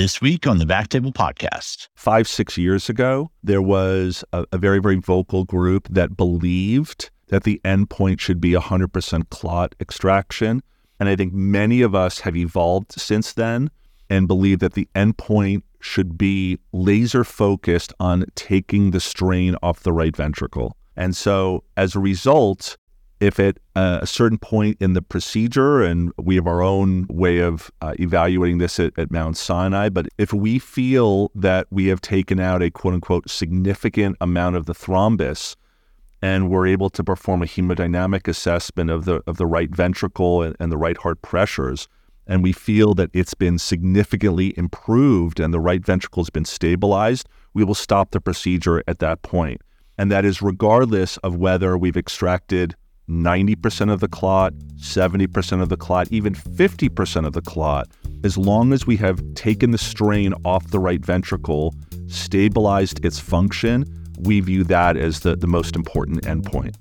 This week on the Backtable Podcast. Five, six years ago, there was a, a very, very vocal group that believed that the endpoint should be 100% clot extraction. And I think many of us have evolved since then and believe that the endpoint should be laser focused on taking the strain off the right ventricle. And so as a result, if at a certain point in the procedure, and we have our own way of uh, evaluating this at, at Mount Sinai, but if we feel that we have taken out a quote unquote significant amount of the thrombus, and we're able to perform a hemodynamic assessment of the of the right ventricle and, and the right heart pressures, and we feel that it's been significantly improved and the right ventricle has been stabilized, we will stop the procedure at that point. And that is regardless of whether we've extracted 90% of the clot, 70% of the clot, even 50% of the clot, as long as we have taken the strain off the right ventricle, stabilized its function, we view that as the, the most important endpoint.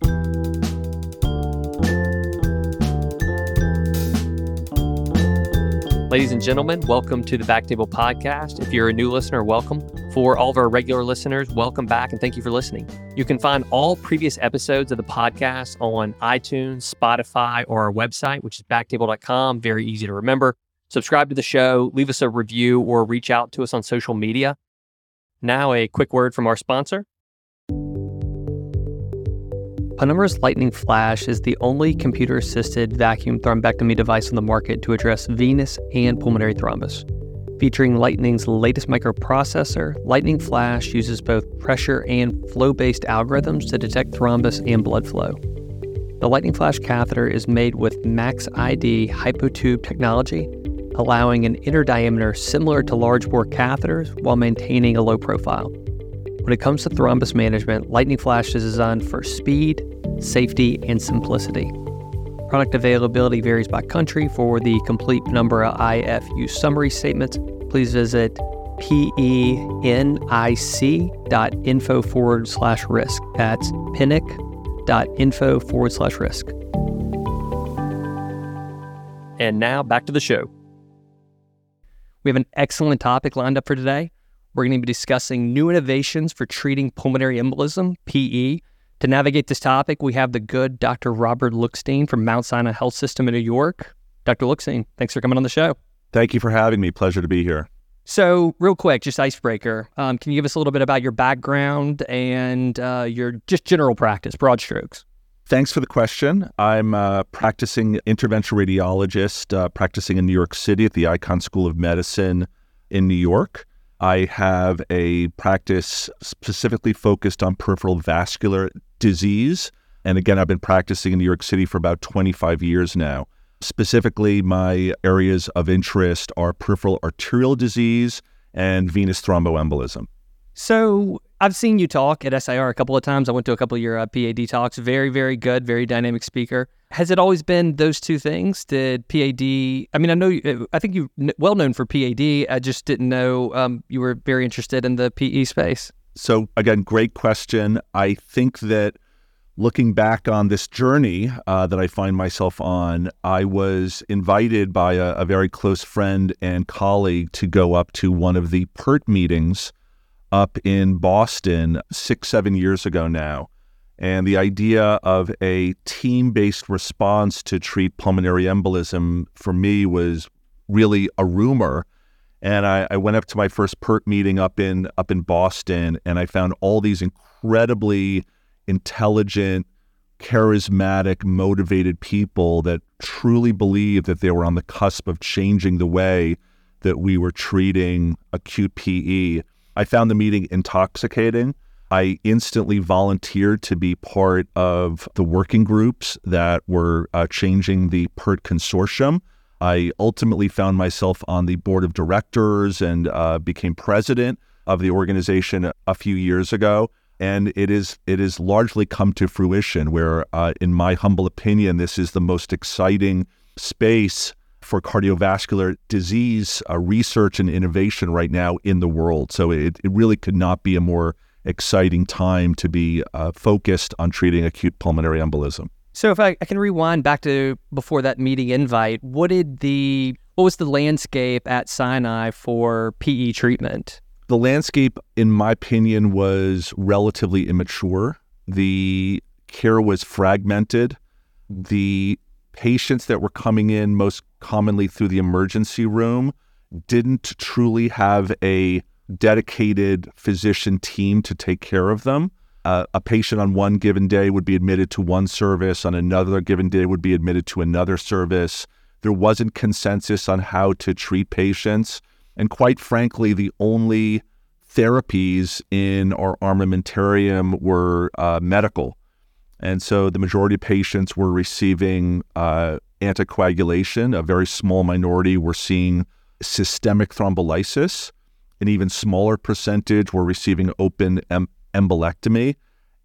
Ladies and gentlemen, welcome to the Backtable Podcast. If you're a new listener, welcome. For all of our regular listeners, welcome back and thank you for listening. You can find all previous episodes of the podcast on iTunes, Spotify, or our website, which is backtable.com. Very easy to remember. Subscribe to the show, leave us a review, or reach out to us on social media. Now, a quick word from our sponsor. Penumbra's Lightning Flash is the only computer assisted vacuum thrombectomy device on the market to address venous and pulmonary thrombus. Featuring Lightning's latest microprocessor, Lightning Flash uses both pressure and flow based algorithms to detect thrombus and blood flow. The Lightning Flash catheter is made with Max ID hypotube technology, allowing an inner diameter similar to large bore catheters while maintaining a low profile. When it comes to thrombus management, Lightning Flash is designed for speed, safety, and simplicity. Product availability varies by country. For the complete Penumbra IFU summary statements, please visit peninc.info forward slash risk. That's peninc.info forward slash risk. And now back to the show. We have an excellent topic lined up for today. We're going to be discussing new innovations for treating pulmonary embolism, PE. To navigate this topic, we have the good Dr. Robert Lookstein from Mount Sinai Health System in New York. Dr. Lookstein, thanks for coming on the show. Thank you for having me. Pleasure to be here. So, real quick, just icebreaker. Um, can you give us a little bit about your background and uh, your just general practice, broad strokes? Thanks for the question. I'm a practicing interventional radiologist, uh, practicing in New York City at the Icahn School of Medicine in New York. I have a practice specifically focused on peripheral vascular disease. And again, I've been practicing in New York City for about 25 years now. Specifically, my areas of interest are peripheral arterial disease and venous thromboembolism. So, I've seen you talk at SIR a couple of times. I went to a couple of your uh, PAD talks. Very, very good, very dynamic speaker. Has it always been those two things? Did PAD? I mean, I know you, I think you're well known for PAD. I just didn't know um, you were very interested in the PE space. So, again, great question. I think that looking back on this journey uh, that I find myself on, I was invited by a, a very close friend and colleague to go up to one of the PERT meetings up in Boston six, seven years ago now. And the idea of a team based response to treat pulmonary embolism for me was really a rumor. And I, I, went up to my first PERT meeting up in up in Boston, and I found all these incredibly intelligent, charismatic, motivated people that truly believed that they were on the cusp of changing the way that we were treating acute PE. I found the meeting intoxicating. I instantly volunteered to be part of the working groups that were uh, changing the PERT consortium. I ultimately found myself on the board of directors and uh, became president of the organization a few years ago. And it is it is largely come to fruition. Where, uh, in my humble opinion, this is the most exciting space for cardiovascular disease uh, research and innovation right now in the world. So it, it really could not be a more exciting time to be uh, focused on treating acute pulmonary embolism. So if I, I, can rewind back to before that meeting invite, what did the what was the landscape at Sinai for PE treatment? The landscape, in my opinion, was relatively immature. The care was fragmented. The patients that were coming in most commonly through the emergency room didn't truly have a dedicated physician team to take care of them. Uh, a patient on one given day would be admitted to one service, on another given day would be admitted to another service. There wasn't consensus on how to treat patients. And quite frankly, the only therapies in our armamentarium were uh, medical. And so the majority of patients were receiving uh, anticoagulation. A very small minority were seeing systemic thrombolysis. An even smaller percentage were receiving open em- embolectomy.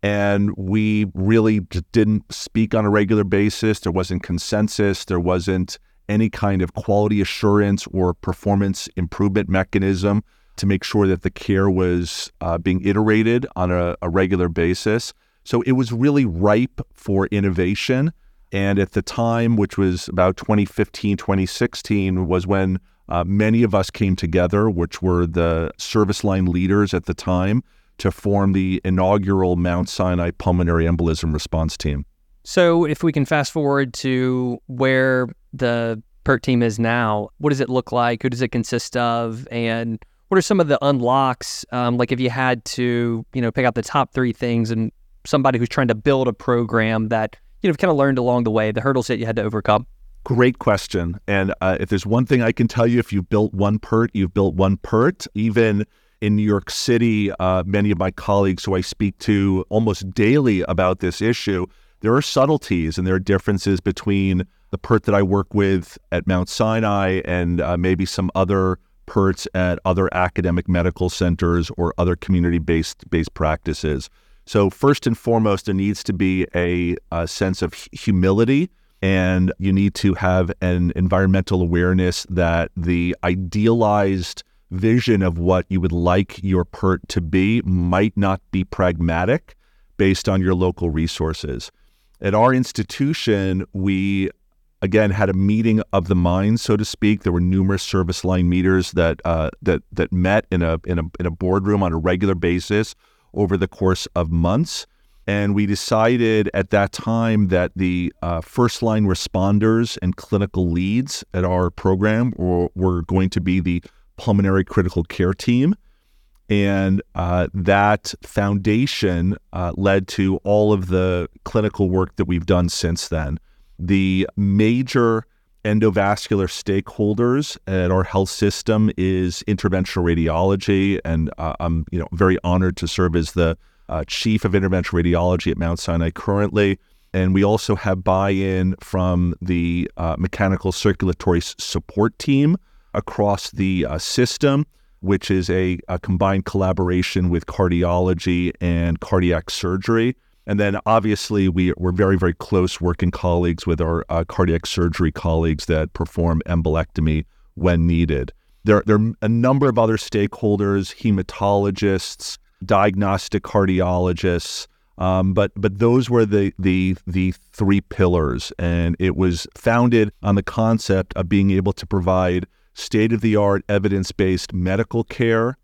And we really didn't speak on a regular basis. There wasn't consensus. There wasn't any kind of quality assurance or performance improvement mechanism to make sure that the care was uh, being iterated on a, a regular basis. So it was really ripe for innovation. And at the time, which was about 2015, 2016, was when uh, many of us came together, which were the service line leaders at the time, to form the inaugural Mount Sinai Pulmonary Embolism Response Team. So, if we can fast forward to where the PERT team is now, what does it look like? Who does it consist of? And what are some of the unlocks? Um, like, if you had to, you know, pick out the top three things and somebody who's trying to build a program that you know kind of learned along the way, the hurdles that you had to overcome? Great question. And uh, if there's one thing I can tell you, if you've built one PERT, you've built one PERT. Even in New York City, uh, many of my colleagues who I speak to almost daily about this issue, there are subtleties and there are differences between the PERT that I work with at Mount Sinai and uh, maybe some other PERTs at other academic medical centers or other community-based based practices. So first and foremost, there needs to be a, a sense of humility and you need to have an environmental awareness that the idealized vision of what you would like your PERT to be might not be pragmatic based on your local resources. At our institution, we again had a meeting of the minds, so to speak. There were numerous service line meters that uh, that that met in a in a in a boardroom on a regular basis over the course of months and we decided at that time that the uh, first line responders and clinical leads at our program were, were going to be the pulmonary critical care team. And uh, that foundation uh, led to all of the clinical work that we've done since then. The major endovascular stakeholders at our health system is interventional radiology, and uh, I'm you know very honored to serve as the uh, chief of interventional radiology at Mount Sinai currently. And we also have buy in from the uh, mechanical circulatory support team across the uh, system, which is a, a, combined collaboration with cardiology and cardiac surgery. And then obviously, we, we're very, very close working colleagues with our uh, cardiac surgery colleagues that perform embolectomy when needed. There, there are a number of other stakeholders, hematologists, diagnostic cardiologists. Um, but but those were the the the three pillars, and it was founded on the concept of being able to provide state of the art evidence based medical care,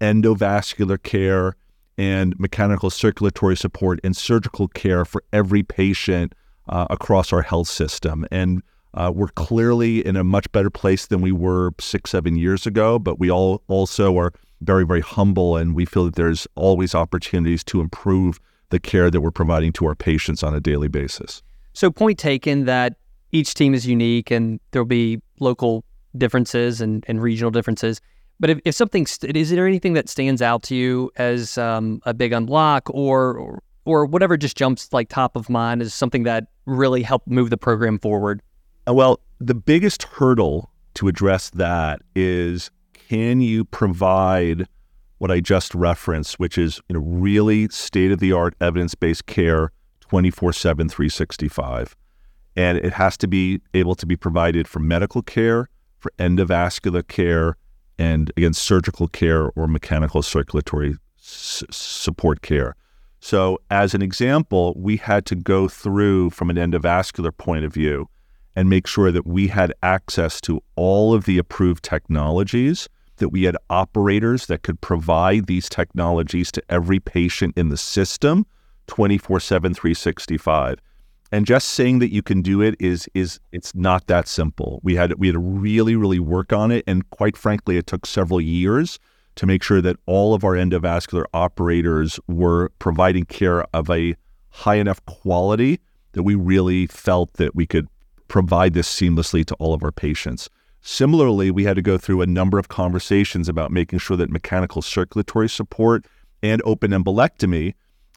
endovascular care, and mechanical circulatory support and surgical care for every patient uh, across our health system. And uh, we're clearly in a much better place than we were six seven years ago, but we all also are very, very humble, and we feel that there's always opportunities to improve the care that we're providing to our patients on a daily basis. So, point taken that each team is unique and there'll be local differences and, and regional differences. But if, if something, st- is there anything that stands out to you as um, a big unlock or, or, or whatever just jumps like top of mind as something that really helped move the program forward? Uh, well, the biggest hurdle to address that is can you provide what I just referenced, which is you know, really state of the art evidence based care 24 7, 365. And it has to be able to be provided for medical care, for endovascular care, and against surgical care or mechanical circulatory s- support care. So, as an example, we had to go through from an endovascular point of view and make sure that we had access to all of the approved technologies, that we had operators that could provide these technologies to every patient in the system 24 7, 365. And just saying that you can do it is is it's not that simple. We had we had to really really work on it, and quite frankly, it took several years to make sure that all of our endovascular operators were providing care of a high enough quality that we really felt that we could provide this seamlessly to all of our patients. Similarly, we had to go through a number of conversations about making sure that mechanical circulatory support and open embolectomy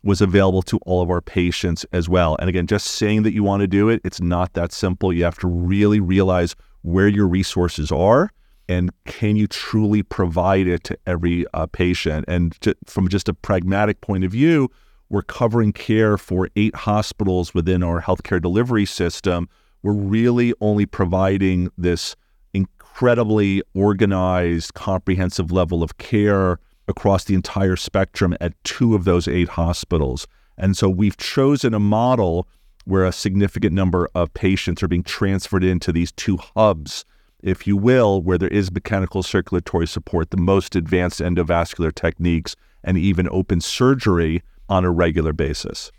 was available to all of our patients as well. And again, just saying that you want to do it, it's not that simple. You have to really realize where your resources are and can you truly provide it to every uh, patient. And to, from just a pragmatic point of view, we're covering care for eight hospitals within our healthcare delivery system. We're really only providing this incredibly organized, comprehensive level of care across the entire spectrum at two of those eight hospitals. And so we've chosen a model where a significant number of patients are being transferred into these two hubs, if you will, where there is mechanical circulatory support, the most advanced endovascular techniques, and even open surgery on a regular basis.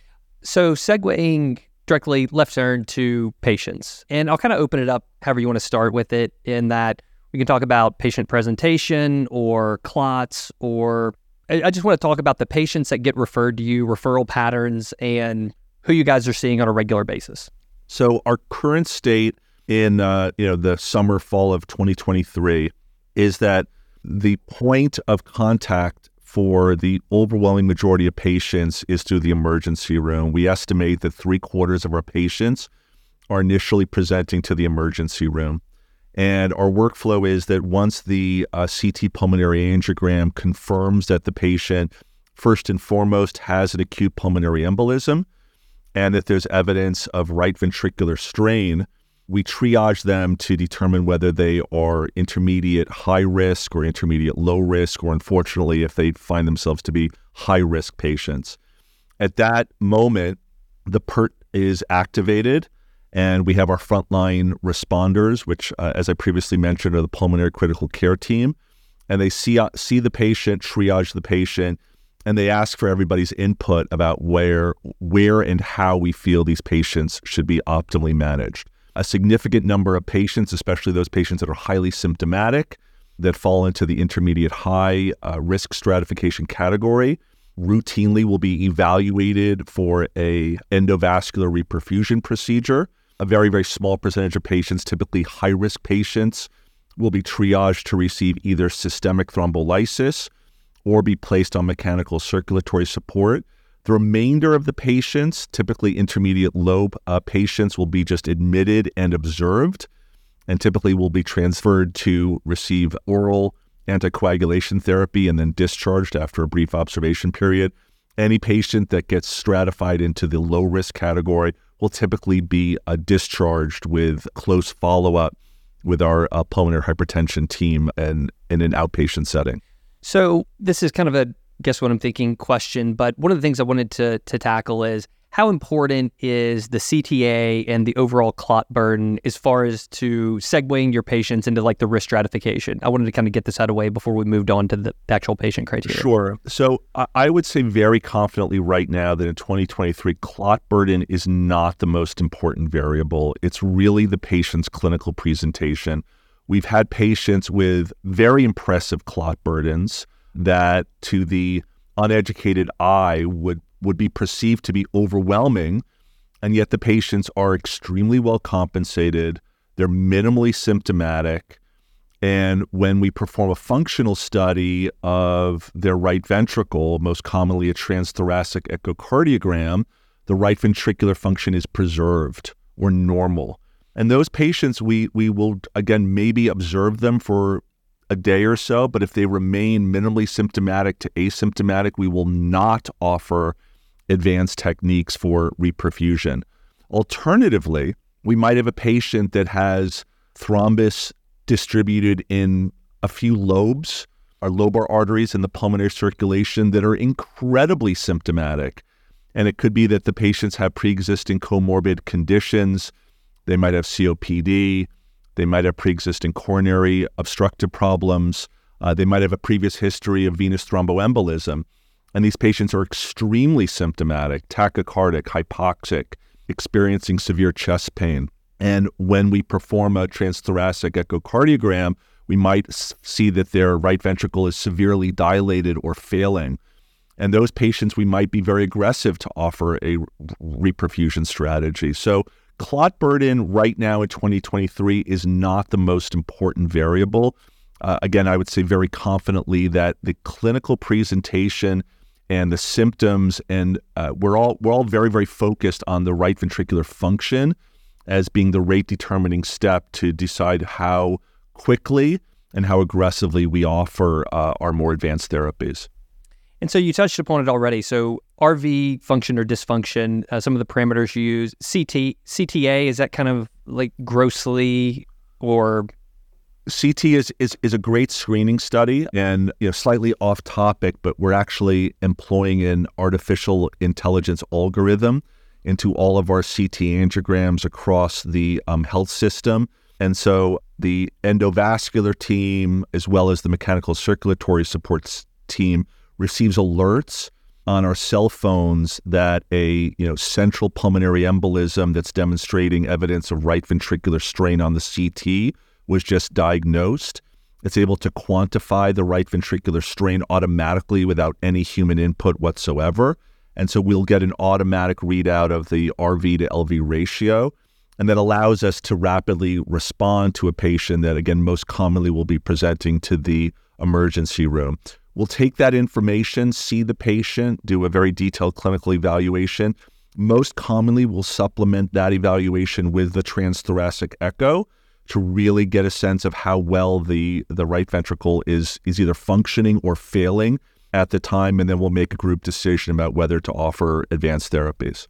So, segueing directly left turn to patients, and I'll kind of open it up however you want to start with it, in that we can talk about patient presentation or clots, or I just want to talk about the patients that get referred to you, referral patterns, and who you guys are seeing on a regular basis. So our current state in uh, you know the summer fall of 2023 is that the point of contact for the overwhelming majority of patients is through the emergency room. We estimate that three quarters of our patients are initially presenting to the emergency room. And our workflow is that once the uh, CT pulmonary angiogram confirms that the patient, first and foremost, has an acute pulmonary embolism and that there's evidence of right ventricular strain, we triage them to determine whether they are intermediate high risk or intermediate low risk, or unfortunately, if they find themselves to be high risk patients. At that moment, the PERT is activated and we have our frontline responders, which, uh, as I previously mentioned, are the pulmonary critical care team. And they see, uh, see the patient, triage the patient, and they ask for everybody's input about where, where and how we feel these patients should be optimally managed. A significant number of patients, especially those patients that are highly symptomatic, that fall into the intermediate high uh, risk stratification category, routinely will be evaluated for a endovascular reperfusion procedure a very, very small percentage of patients, typically high risk patients, will be triaged to receive either systemic thrombolysis or be placed on mechanical circulatory support. The remainder of the patients, typically intermediate lobe uh, patients, will be just admitted and observed, and typically will be transferred to receive oral anticoagulation therapy and then discharged after a brief observation period. Any patient that gets stratified into the low risk category will typically be uh, discharged with close follow up with our uh, pulmonary hypertension team and in an outpatient setting. So this is kind of a guess what I'm thinking question, but one of the things I wanted to to tackle is how important is the CTA and the overall clot burden as far as to segueing your patients into like the risk stratification? I wanted to kind of get this out of the way before we moved on to the actual patient criteria. Sure. So I would say very confidently right now that in 2023, clot burden is not the most important variable. It's really the patient's clinical presentation. We've had patients with very impressive clot burdens that to the uneducated eye would would be perceived to be overwhelming. And yet the patients are extremely well compensated, they're minimally symptomatic. And when we perform a functional study of their right ventricle, most commonly a transthoracic echocardiogram, the right ventricular function is preserved or normal. And those patients, we, we will, again, maybe observe them for a day or so, but if they remain minimally symptomatic to asymptomatic, we will not offer advanced techniques for reperfusion. Alternatively, we might have a patient that has thrombus distributed in a few lobes, our lobar arteries in the pulmonary circulation that are incredibly symptomatic. And it could be that the patients have pre existing comorbid conditions they might have COPD, they might have pre existing coronary obstructive problems, uh, they might have a previous history of venous thromboembolism. And these patients are extremely symptomatic, tachycardic, hypoxic, experiencing severe chest pain. And when we perform a transthoracic echocardiogram, we might see that their right ventricle is severely dilated or failing. And those patients, we might be very aggressive to offer a reperfusion strategy. So, clot burden right now in 2023 is not the most important variable. Uh, again, I would say very confidently that the clinical presentation and the symptoms, and uh, we're all we're all very very focused on the right ventricular function as being the rate determining step to decide how quickly and how aggressively we offer uh, our more advanced therapies. And so you touched upon it already. So RV function or dysfunction, uh, some of the parameters you use, CT, CTA, is that kind of like grossly or CT is, is is a great screening study and you know slightly off topic, but we're actually employing an artificial intelligence algorithm into all of our CT angiograms across the um, health system. And so the endovascular team, as well as the mechanical circulatory supports team, receives alerts on our cell phones that a you know central pulmonary embolism that's demonstrating evidence of right ventricular strain on the CT was just diagnosed. It's able to quantify the right ventricular strain automatically without any human input whatsoever. And so we'll get an automatic readout of the RV to LV ratio. And that allows us to rapidly respond to a patient that, again, most commonly will be presenting to the emergency room. We'll take that information, see the patient, do a very detailed clinical evaluation. Most commonly, we'll supplement that evaluation with the transthoracic echo to really get a sense of how well the the right ventricle is is either functioning or failing at the time, and then we'll make a group decision about whether to offer advanced therapies.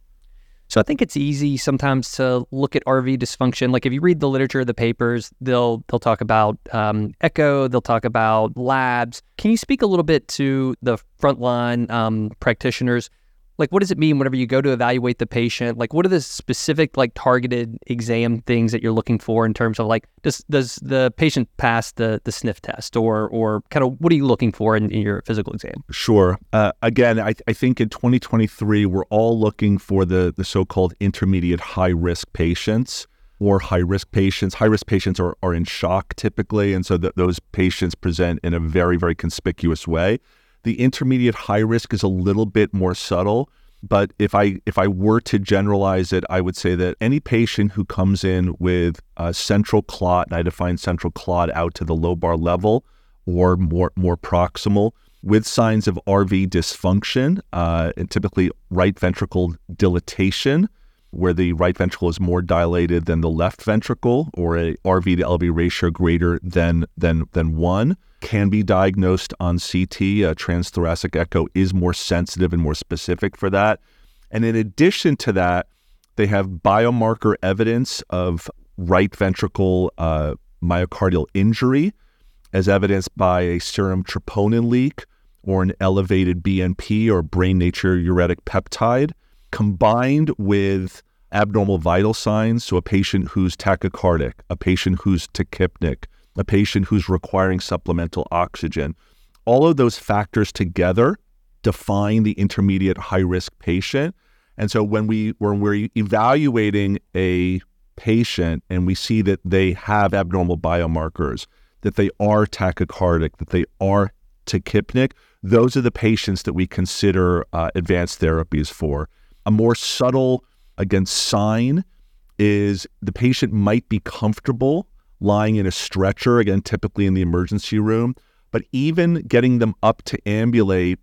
So I think it's easy sometimes to look at RV dysfunction. Like if you read the literature, the papers, they'll they'll talk about um, echo, they'll talk about labs. Can you speak a little bit to the frontline um, practitioners? Like what does it mean whenever you go to evaluate the patient like what are the specific like targeted exam things that you're looking for in terms of like does does the patient pass the the sniff test or or kind of what are you looking for in, in your physical exam sure uh, again I, I think in 2023 we're all looking for the the so-called intermediate high risk patients or high risk patients. High risk patients are, are in shock typically, and so those patients present in a very, very conspicuous way. The intermediate high risk is a little bit more subtle, but if I if I were to generalize it, I would say that any patient who comes in with a central clot, and I define central clot out to the lobar level or more more proximal, with signs of RV dysfunction, uh, and typically right ventricle dilatation, where the right ventricle is more dilated than the left ventricle, or a RV to LV ratio greater than than than one can be diagnosed on CT. A transthoracic echo is more sensitive and more specific for that. And in addition to that, they have biomarker evidence of right ventricle uh, myocardial injury, as evidenced by a serum troponin leak or an elevated BNP or brain natriuretic peptide, combined with abnormal vital signs. So, a patient who's tachycardic, a patient who's tachypneic, a patient who's requiring supplemental oxygen. All of those factors together define the intermediate high risk patient. And so when we when we're evaluating a patient and we see that they have abnormal biomarkers, that they are tachycardic, that they are tachypneic, those are the patients that we consider uh, advanced therapies for. A more subtle, again, sign is the patient might be comfortable lying in a stretcher, again, typically in the emergency room, but even getting them up to ambulate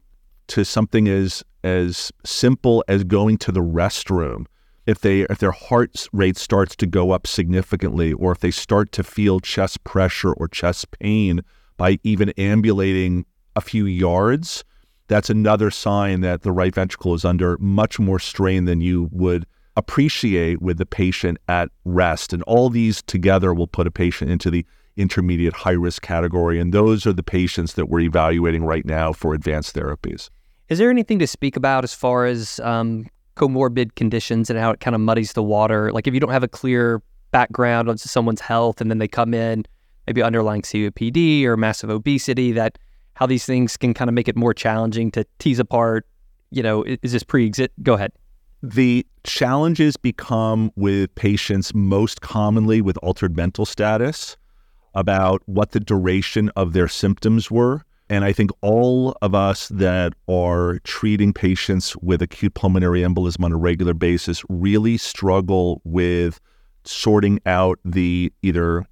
to something as as simple as going to the restroom. If they if their heart rate starts to go up significantly, or if they start to feel chest pressure or chest pain by even ambulating a few yards, that's another sign that the right ventricle is under much more strain than you would appreciate with the patient at rest. And all these together will put a patient into the intermediate high risk category. And those are the patients that we're evaluating right now for advanced therapies. Is there anything to speak about as far as um, comorbid conditions and how it kind of muddies the water? Like if you don't have a clear background on someone's health, and then they come in maybe underlying COPD or massive obesity. That how these things can kind of make it more challenging to tease apart. You know, is this pre-exist? Go ahead. The challenges become with patients most commonly with altered mental status about what the duration of their symptoms were. And I think all of us that are treating patients with acute pulmonary embolism on a regular basis really struggle with sorting out the either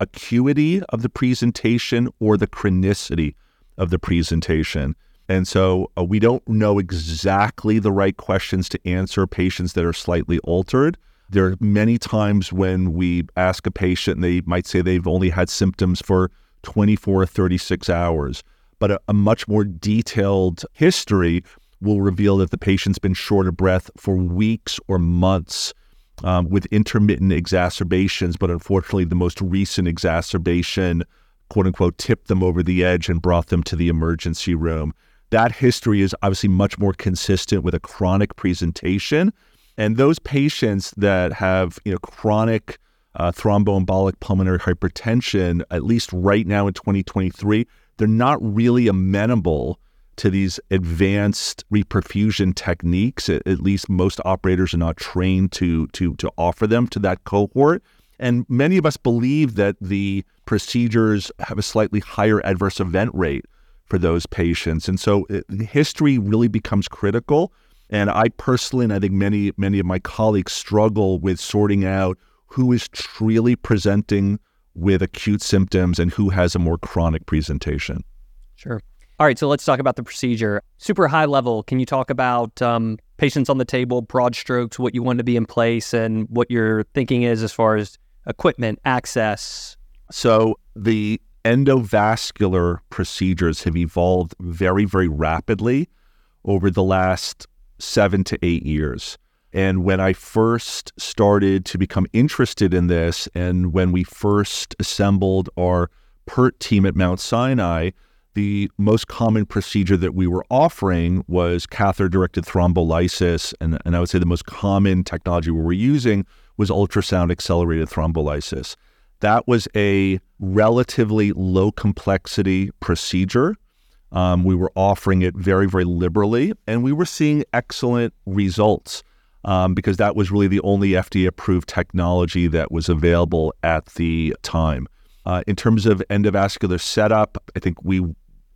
acuity of the presentation or the chronicity of the presentation. And so uh, we don't know exactly the right questions to answer patients that are slightly altered. There are many times when we ask a patient, they might say they've only had symptoms for 24 or 36 hours, but a, a much more detailed history will reveal that the patient's been short of breath for weeks or months um, with intermittent exacerbations. But unfortunately, the most recent exacerbation, quote unquote, tipped them over the edge and brought them to the emergency room. That history is obviously much more consistent with a chronic presentation. And those patients that have you know chronic uh, thromboembolic pulmonary hypertension, at least right now in 2023, they're not really amenable to these advanced reperfusion techniques. At, at least most operators are not trained to to to offer them to that cohort. And many of us believe that the procedures have a slightly higher adverse event rate for those patients. And so it, uh, history really becomes critical. And I personally, and I think many, many of my colleagues struggle with sorting out who is truly presenting with acute symptoms and who has a more chronic presentation. Sure. All right, so let's talk about the procedure. Super high level, can you talk about um, patients on the table, broad strokes, what you want to be in place, and what your thinking is as far as equipment, access? So, the endovascular procedures have evolved very, very rapidly over the last seven to eight years. And when I first started to become interested in this, and when we first assembled our PERT team at Mount Sinai, the most common procedure that we were offering was catheter directed thrombolysis. And, and I would say the most common technology we were using was ultrasound accelerated thrombolysis. That was a relatively low complexity procedure. Um, we were offering it very, very liberally, and we were seeing excellent results um, because that was really the only FDA approved technology that was available at the time. Uh, in terms of endovascular setup, I think we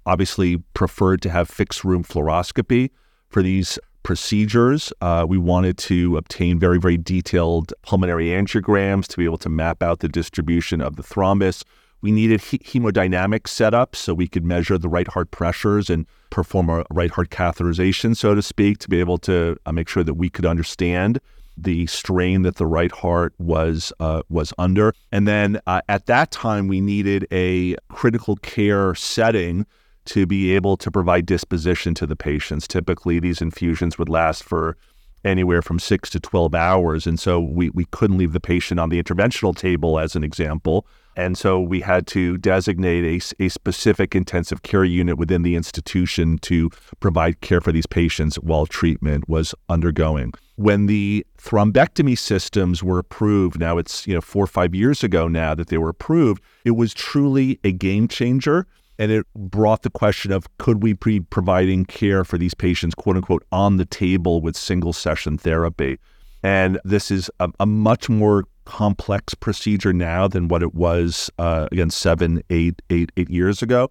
obviously preferred to have fixed room fluoroscopy for these procedures. Uh, we wanted to obtain very, very detailed pulmonary angiograms to be able to map out the distribution of the thrombus. We needed he- hemodynamic setup so we could measure the right heart pressures and perform a right heart catheterization, so to speak, to be able to uh, make sure that we could understand the strain that the right heart was uh, was under. And then uh, at that time, we needed a critical care setting to be able to provide disposition to the patients. Typically, these infusions would last for anywhere from six to 12 hours. And so we, we couldn't leave the patient on the interventional table, as an example. And so we had to designate a, a specific intensive care unit within the institution to provide care for these patients while treatment was undergoing. When the thrombectomy systems were approved, now it's you know four or five years ago now that they were approved, it was truly a game changer and it brought the question of could we be providing care for these patients, quote unquote, on the table with single session therapy. And this is a, a much more complex procedure now than what it was uh, again seven, eight, eight, eight years ago.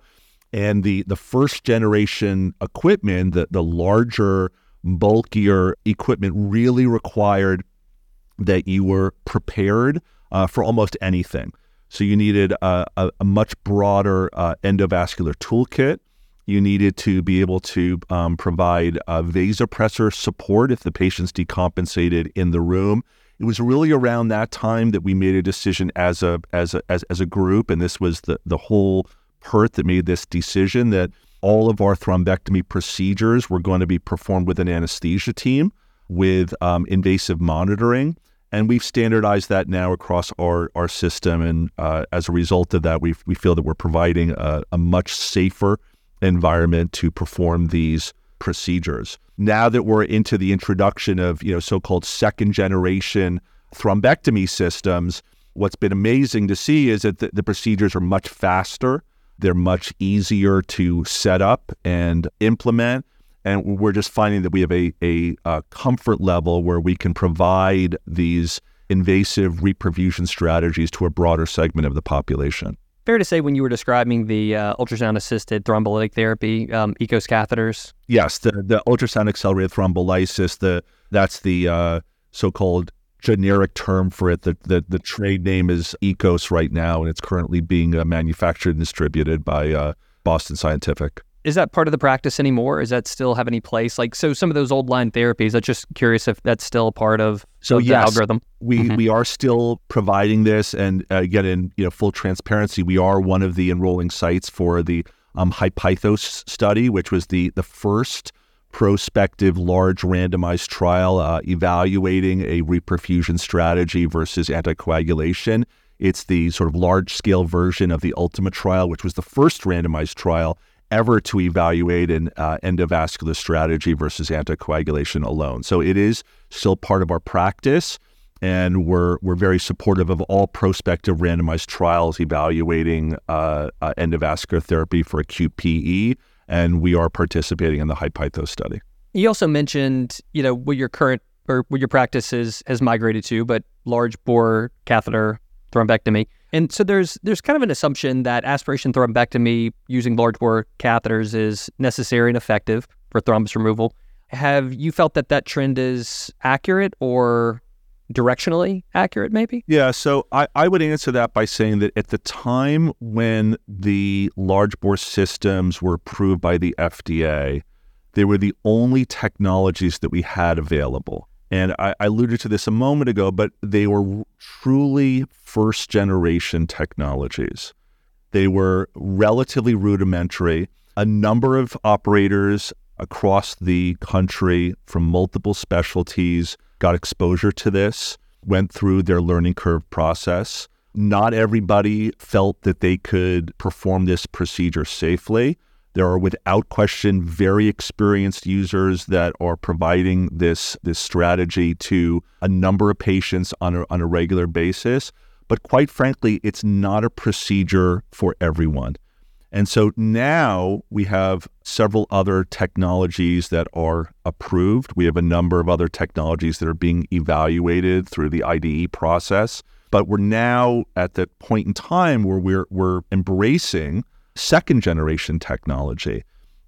And the the first generation equipment, the the larger, bulkier equipment, really required that you were prepared uh, for almost anything. So you needed a, a, a much broader uh, endovascular toolkit. You needed to be able to um, provide uh, vasopressor support if the patient's decompensated in the room. It was really around that time that we made a decision as a as a as, as a group, and this was the the whole PERT that made this decision that all of our thrombectomy procedures were going to be performed with an anesthesia team with um, invasive monitoring. And we've standardized that now across our, our system. And uh, as a result of that, we we feel that we're providing a, a much safer environment to perform these procedures. Now that we're into the introduction of you know so-called second generation thrombectomy systems, what's been amazing to see is that the, the procedures are much faster. They're much easier to set up and implement. And we're just finding that we have a, a, a comfort level where we can provide these invasive reperfusion strategies to a broader segment of the population. Fair to say, when you were describing the uh, ultrasound assisted thrombolytic therapy, um, EKOS catheters? Yes, the, the ultrasound accelerated thrombolysis, the, that's the uh, so called generic term for it. The, the, the, trade name is EKOS right now, and it's currently being uh, manufactured and distributed by uh, Boston Scientific is that part of the practice anymore? Is that still have any place? Like, so some of those old line therapies, I'm just curious if that's still part of, so of yes, the algorithm. We mm-hmm. we are still providing this, and uh, again, in you know full transparency, we are one of the enrolling sites for the um, HI-PEITHOS study, which was the the first prospective large randomized trial uh, evaluating a reperfusion strategy versus anticoagulation. It's the sort of large scale version of the Ultima trial, which was the first randomized trial ever to evaluate an uh, endovascular strategy versus anticoagulation alone. So it is still part of our practice, and we're we're very supportive of all prospective randomized trials evaluating uh, uh, endovascular therapy for acute PE, and we are participating in the HI-PEITHOS study. You also mentioned, you know, what your current or what your practice is, has migrated to, but large bore catheter thrombectomy. And so there's there's kind of an assumption that aspiration thrombectomy using large bore catheters is necessary and effective for thrombus removal. Have you felt that that trend is accurate or directionally accurate, maybe? Yeah, so I, I would answer that by saying that at the time when the large bore systems were approved by the FDA, they were the only technologies that we had available. And I, I alluded to this a moment ago, but they were truly first generation technologies. They were relatively rudimentary. A number of operators across the country from multiple specialties got exposure to this, went through their learning curve process. Not everybody felt that they could perform this procedure safely. There are, without question, very experienced users that are providing this, this strategy to a number of patients on a, on a regular basis. But quite frankly, it's not a procedure for everyone. And so now we have several other technologies that are approved. We have a number of other technologies that are being evaluated through the IDE process. But we're now at the point in time where we're, we're embracing second generation technology.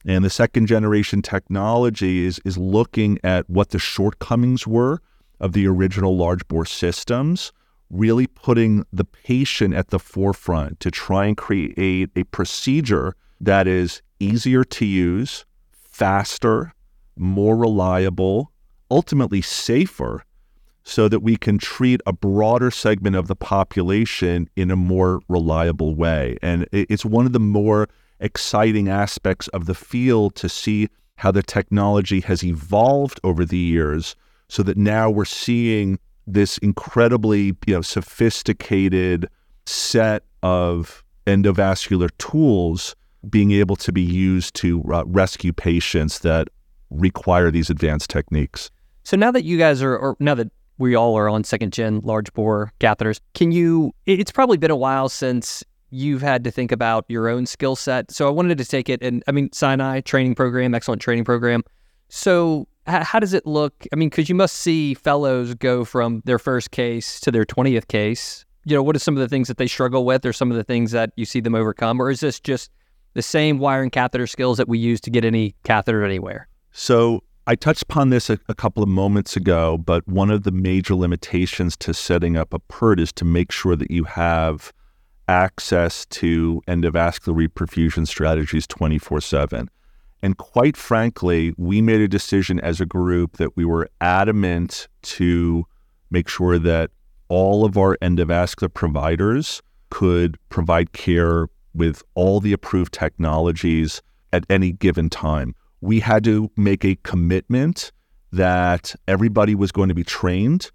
And the second generation technology is, is looking at what the shortcomings were of the original large bore systems, really putting the patient at the forefront to try and create a procedure that is easier to use, faster, more reliable, ultimately safer, so that we can treat a broader segment of the population in a more reliable way. And it's one of the more exciting aspects of the field to see how the technology has evolved over the years so that now we're seeing this incredibly you know sophisticated set of endovascular tools being able to be used to uh, rescue patients that require these advanced techniques. So now that you guys are, or now that we all are on second gen large bore catheters. Can you? It's probably been a while since you've had to think about your own skill set. So I wanted to take it, and I mean, Sinai training program, excellent training program. So h- how does it look? I mean, because you must see fellows go from their first case to their twentieth case. You know, what are some of the things that they struggle with, or some of the things that you see them overcome, or is this just the same wiring catheter skills that we use to get any catheter anywhere? So I touched upon this a, a, couple of moments ago, but one of the major limitations to setting up a PERT is to make sure that you have access to endovascular reperfusion strategies 24 7. And quite frankly, we made a decision as a group that we were adamant to make sure that all of our endovascular providers could provide care with all the approved technologies at any given time we had to make a commitment that everybody was going to be trained.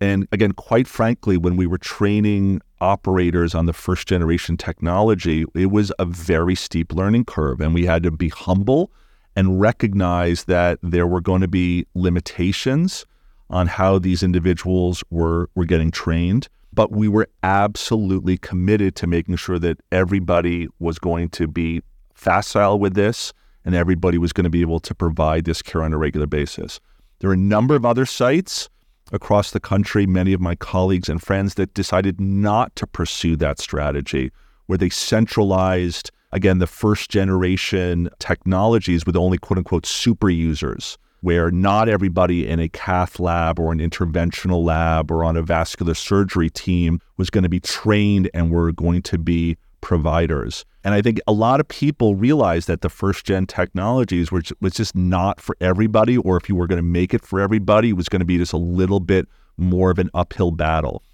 And again, quite frankly, when we were training operators on the first generation technology, it was a very steep learning curve. And we had to be humble and recognize that there were going to be limitations. on how these individuals were, were getting trained. But we were absolutely committed to making sure that everybody was going to be facile with this and everybody was going to be able to provide this care on a regular basis. There are a number of other sites across the country, many of my colleagues and friends that decided not to pursue that strategy, where they centralized, again, the first generation technologies with only quote unquote super users, where not everybody in a cath lab or an interventional lab or on a vascular surgery team was going to be trained and were going to be providers. And I think a lot of people realized that the first gen technologies were, was just not for everybody, or if you were going to make it for everybody, it was going to be just a little bit more of an uphill battle.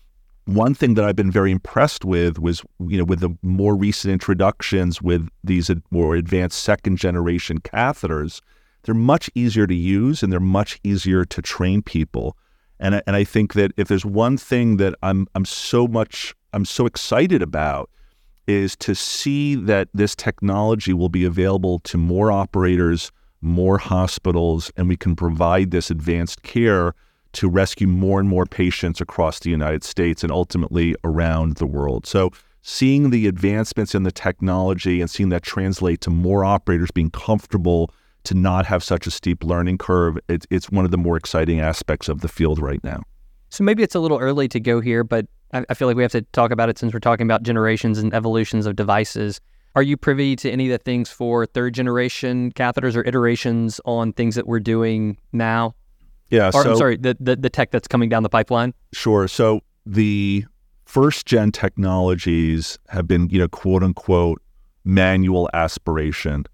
One thing that I've been very impressed with was, you know, with the more recent introductions with these more advanced second generation catheters, they're much easier to use and they're much easier to train people. And I, and I think that if there's one thing that I'm I'm so much I'm so excited about is to see that this technology will be available to more operators, more hospitals, and we can provide this advanced care to rescue more and more patients across the United States and ultimately around the world. So, seeing the advancements in the technology and seeing that translate to more operators being comfortable to not have such a steep learning curve, it's, it's one of the more exciting aspects of the field right now. So, maybe it's a little early to go here, but I, I feel like we have to talk about it since we're talking about generations and evolutions of devices. Are you privy to any of the things for third generation catheters or iterations on things that we're doing now? Yeah. Or, so, I'm sorry, the, the, the tech that's coming down the pipeline? Sure. So the first gen technologies have been, you know, quote unquote, manual aspiration.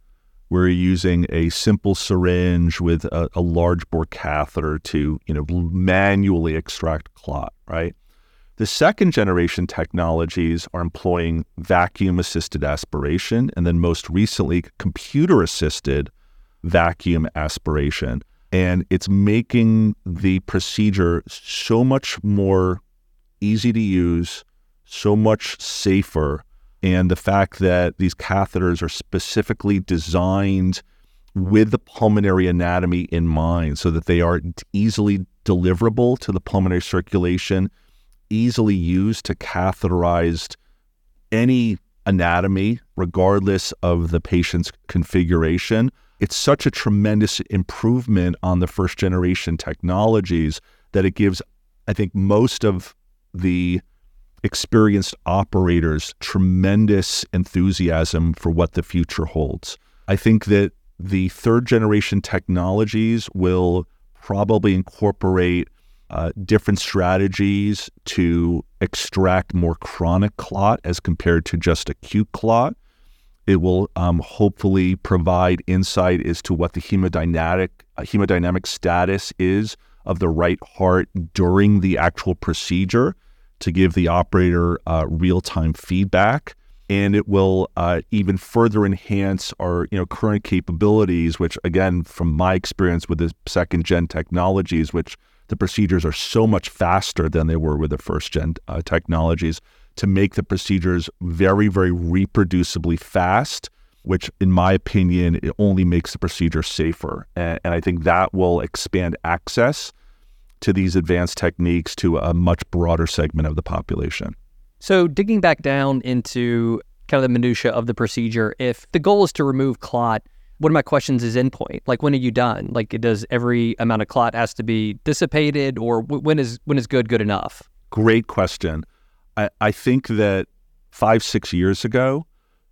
We're using a simple syringe with a, a large bore catheter to, you know, manually extract clot, right? The second generation technologies are employing vacuum assisted aspiration and then most recently computer assisted vacuum aspiration. And it's making the procedure so much more easy to use, so much safer. And the fact that these catheters are specifically designed with the pulmonary anatomy in mind so that they are easily deliverable to the pulmonary circulation easily used to catheterize any anatomy, regardless of the patient's configuration. It's such a tremendous improvement on the first generation technologies that it gives, I think, most of the experienced operators tremendous enthusiasm for what the future holds. I think that the third generation technologies will probably incorporate uh, different strategies to extract more chronic clot as compared to just acute clot. It will um, hopefully provide insight as to what the hemodynamic uh, hemodynamic status is of the right heart during the actual procedure to give the operator uh, real time feedback. And it will uh, even further enhance our you know current capabilities, which again, from my experience with the second gen technologies, which the procedures are so much faster than they were with the first gen uh, technologies to make the procedures very, very reproducibly fast, which, in my opinion, it only makes the procedure safer. And, and I think that will expand access to these advanced techniques to a much broader segment of the population. So, digging back down into kind of the minutia of the procedure, if the goal is to remove clot, one of my questions is endpoint. Like, when are you done? Like, does every amount of clot has to be dissipated, or when is when is good good enough? Great question. I, I think that five six years ago,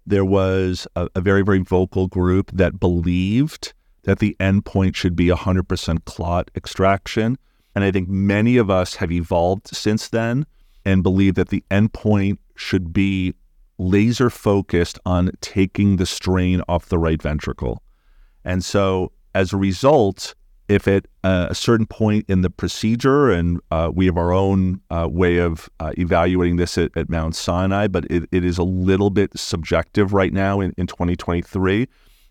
there was a, a very very vocal group that believed that the endpoint should be 100% clot extraction, and I think many of us have evolved since then and believe that the endpoint should be laser focused on taking the strain off the right ventricle. And so, as a result, if at a certain point in the procedure, and uh, we have our own uh, way of uh, evaluating this at, at, Mount Sinai, but it, it is a little bit subjective right now in, in 2023.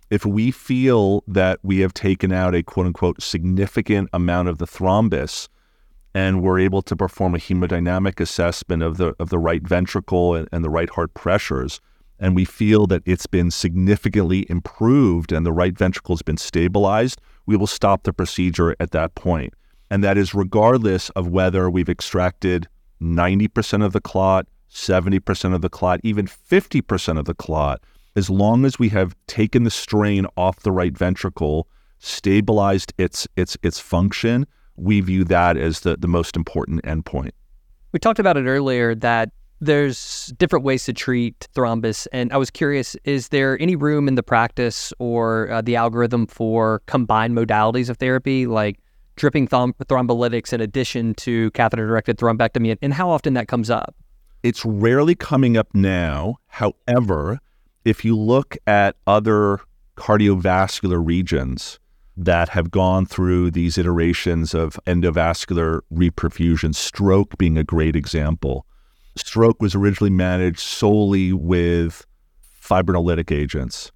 If we feel that we have taken out a quote unquote significant amount of the thrombus, and we're able to perform a hemodynamic assessment of the of the right ventricle and, and, the right heart pressures and we feel that it's been significantly improved and the right ventricle has been stabilized we will stop the procedure at that point. And that is regardless of whether we've extracted 90% of the clot, 70% of the clot, even 50% of the clot, as long as we have taken the strain off the right ventricle, stabilized its its its function, we view that as the, the most important endpoint. We talked about it earlier that there's different ways to treat thrombus. And I was curious is there any room in the practice or uh, the algorithm for combined modalities of therapy, like dripping thrombolytics in addition to catheter directed thrombectomy, and how often that comes up? It's rarely coming up now. However, if you look at other cardiovascular regions, that have gone through these iterations of endovascular reperfusion, stroke being a great example. Stroke was originally managed solely with fibrinolytic agents.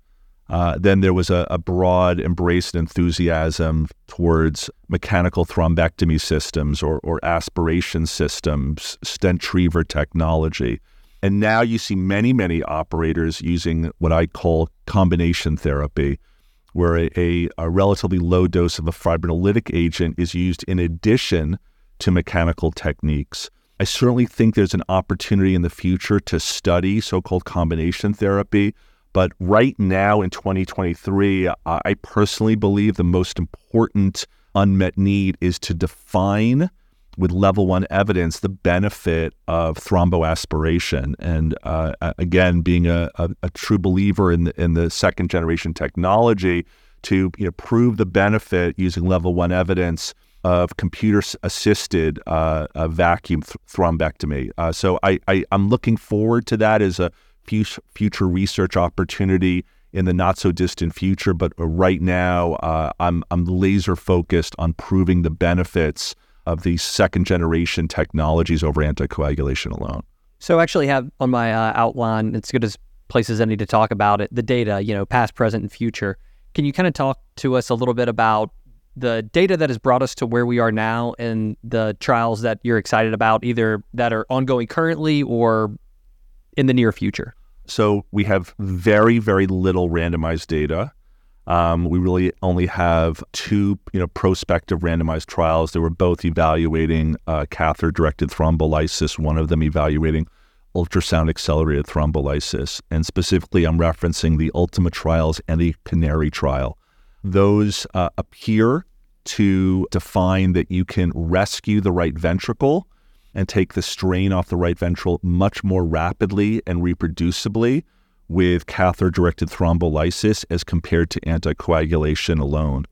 Uh, then there was a, a, broad embraced enthusiasm towards mechanical thrombectomy systems or, or aspiration systems, stent stentriever technology. And now you see many, many operators using what I call combination therapy, where a, a, a, relatively low dose of a fibrinolytic agent is used in addition to mechanical techniques. I certainly think there's an opportunity in the future to study so called combination therapy. But right now in 2023, I personally believe the most important unmet need is to define with level one evidence the benefit of thromboaspiration. And uh, again, being a, a, a, true believer in the, in the second generation technology to you know, prove the benefit using level one evidence of computer assisted uh, vacuum th- thrombectomy. Uh, so I, I, am looking forward to that as a future research opportunity in the not so distant future. But right now, uh, I'm, I'm laser focused on proving the benefits of these second generation technologies over anticoagulation alone. So I actually have on my uh, outline, it's good as places I need to talk about it, the data, you know, past, present, and future. Can you kind of talk to us a little bit about the data that has brought us to where we are now and the trials that you're excited about, either that are ongoing currently or in the near future? So we have very, very little randomized data. Um, we really only have two, you know, prospective randomized trials. They were both evaluating uh, catheter-directed thrombolysis. One of them evaluating ultrasound accelerated thrombolysis, and specifically, I'm referencing the Ultima trials and the Canary trial. Those uh, appear to define that you can rescue the right ventricle and take the strain off the right ventricle much more rapidly and reproducibly with catheter directed thrombolysis as compared to anticoagulation alone.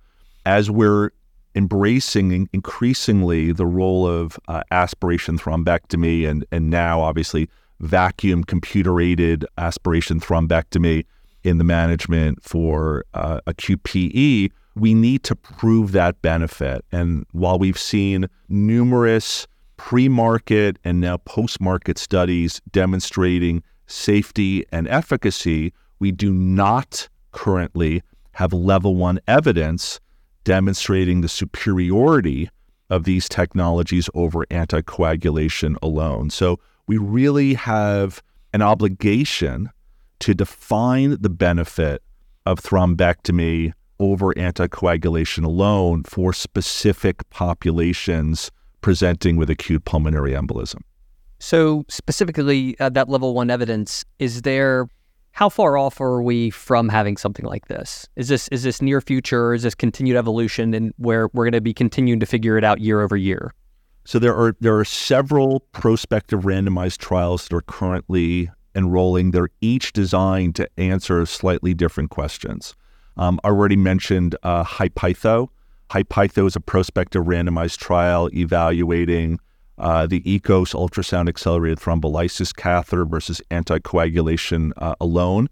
As we're embracing increasingly the role of uh, aspiration thrombectomy and, and now obviously vacuum computer aided aspiration thrombectomy in the management for uh, acute PE, we need to prove that benefit. And while we've seen numerous pre market and now post market studies demonstrating safety, and efficacy, we do not currently have level one evidence demonstrating the superiority of these technologies over anticoagulation alone. So we really have an obligation to define the benefit of thrombectomy over anticoagulation alone for specific populations presenting with acute pulmonary embolism. So, specifically, uh, that level one evidence, is there, how far off are we from having something like this? Is this, is this near future? Is this continued evolution and where we're going to be continuing to figure it out year over year? So, there are, there are several prospective randomized trials that are currently enrolling. They're each designed to answer slightly different questions. Um, I already mentioned uh, HI-PEITHO. HI-PEITHO is a prospective randomized trial evaluating uh, the EKOS ultrasound accelerated thrombolysis catheter versus anticoagulation uh, alone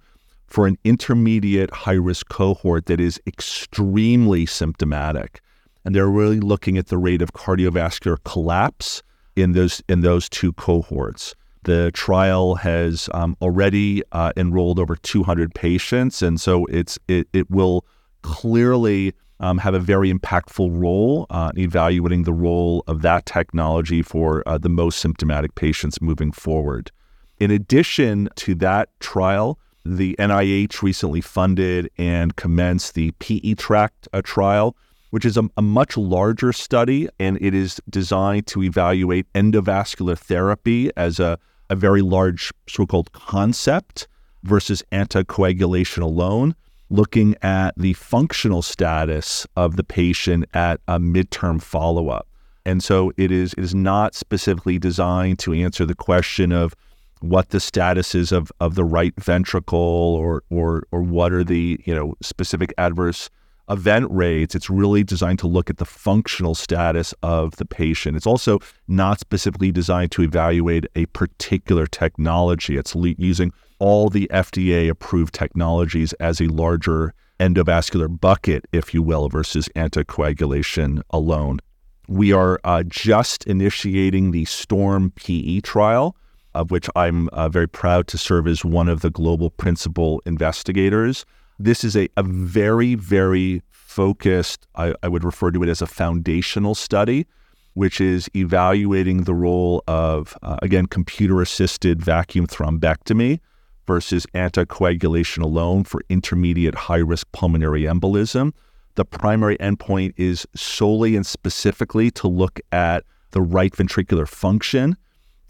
for an intermediate high risk cohort that is extremely symptomatic. And they're really looking at the rate of cardiovascular collapse in those in those two cohorts. The trial has um, already uh, enrolled over 200 patients, and so it's it, it will clearly um, have a very impactful role uh, in evaluating the role of that technology for uh, the most symptomatic patients moving forward. In addition to that trial, the NIH recently funded and commenced the PE Tract uh, trial, which is a, a much larger study, and it is designed to evaluate endovascular therapy as a, a very large so called concept versus anticoagulation alone, looking at the functional status of the patient at a midterm follow up. And so it is it is not specifically designed to answer the question of what the status is of, of the right ventricle or or or what are the you know specific adverse event rates. It's really designed to look at the functional status of the patient. It's also not specifically designed to evaluate a particular technology. It's le- using all the FDA approved technologies as a larger endovascular bucket, if you will, versus anticoagulation alone. We are uh, just initiating the STORM PE trial, of which I'm uh, very proud to serve as one of the global principal investigators. This is a, a very, very focused, I, I would refer to it as a foundational study, which is evaluating the role of, uh, again, computer assisted vacuum thrombectomy versus anticoagulation alone for intermediate high risk pulmonary embolism. The primary endpoint is solely and specifically to look at the right ventricular function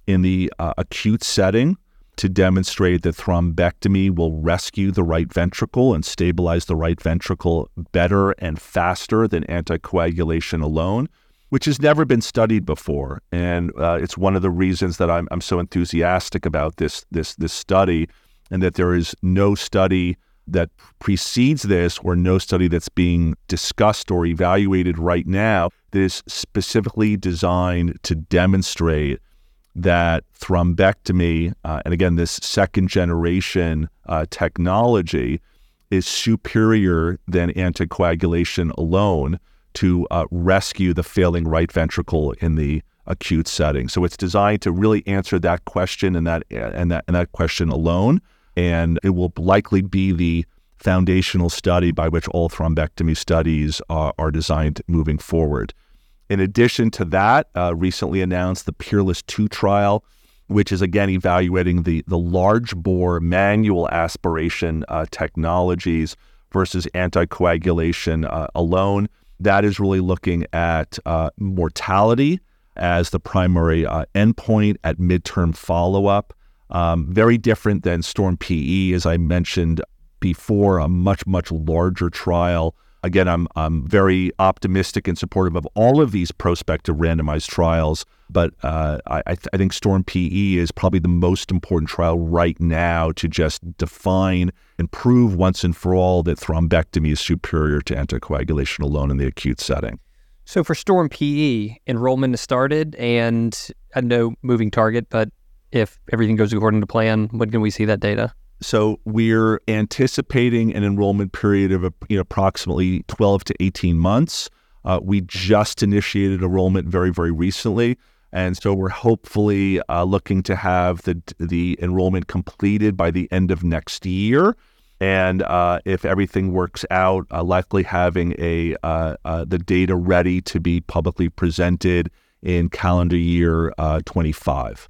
in the uh, acute setting to demonstrate that thrombectomy will rescue the right ventricle and stabilize the right ventricle better and faster than anticoagulation alone, which has never been studied before. And uh, it's one of the reasons that I'm, I'm so enthusiastic about this, this, this study and that there is no study that precedes this or no study that's being discussed or evaluated right now that is specifically designed to demonstrate that thrombectomy, uh, and again, this second generation uh, technology, is superior than anticoagulation alone to uh, rescue the failing right ventricle in the acute setting. So it's designed to really answer that question and that and that and that question alone and it will likely be the foundational study by which all thrombectomy studies are, are designed moving forward. In addition to that, uh, recently announced the Peerless 2 trial, which is again evaluating the, the large bore manual aspiration uh, technologies versus anticoagulation uh, alone. That is really looking at uh, mortality as the primary uh, endpoint at midterm follow up. Um, very different than Storm PE, as I mentioned before, a much, much larger trial. Again, I'm, I'm very optimistic and supportive of all of these prospective randomized trials, but uh, I, I, I think Storm PE is probably the most important trial right now to just define and prove once and for all that thrombectomy is superior to anticoagulation alone in the acute setting. So for Storm PE, enrollment has started, and I know moving target, but if everything goes according to plan? When can we see that data? So we're anticipating an enrollment period of you know, approximately 12 to 18 months. Uh, we just initiated enrollment very, very recently. And so we're hopefully uh, looking to have the, the enrollment completed by the end of next year. And uh, if everything works out, uh, likely having a uh, uh, the data ready to be publicly presented in calendar year 25.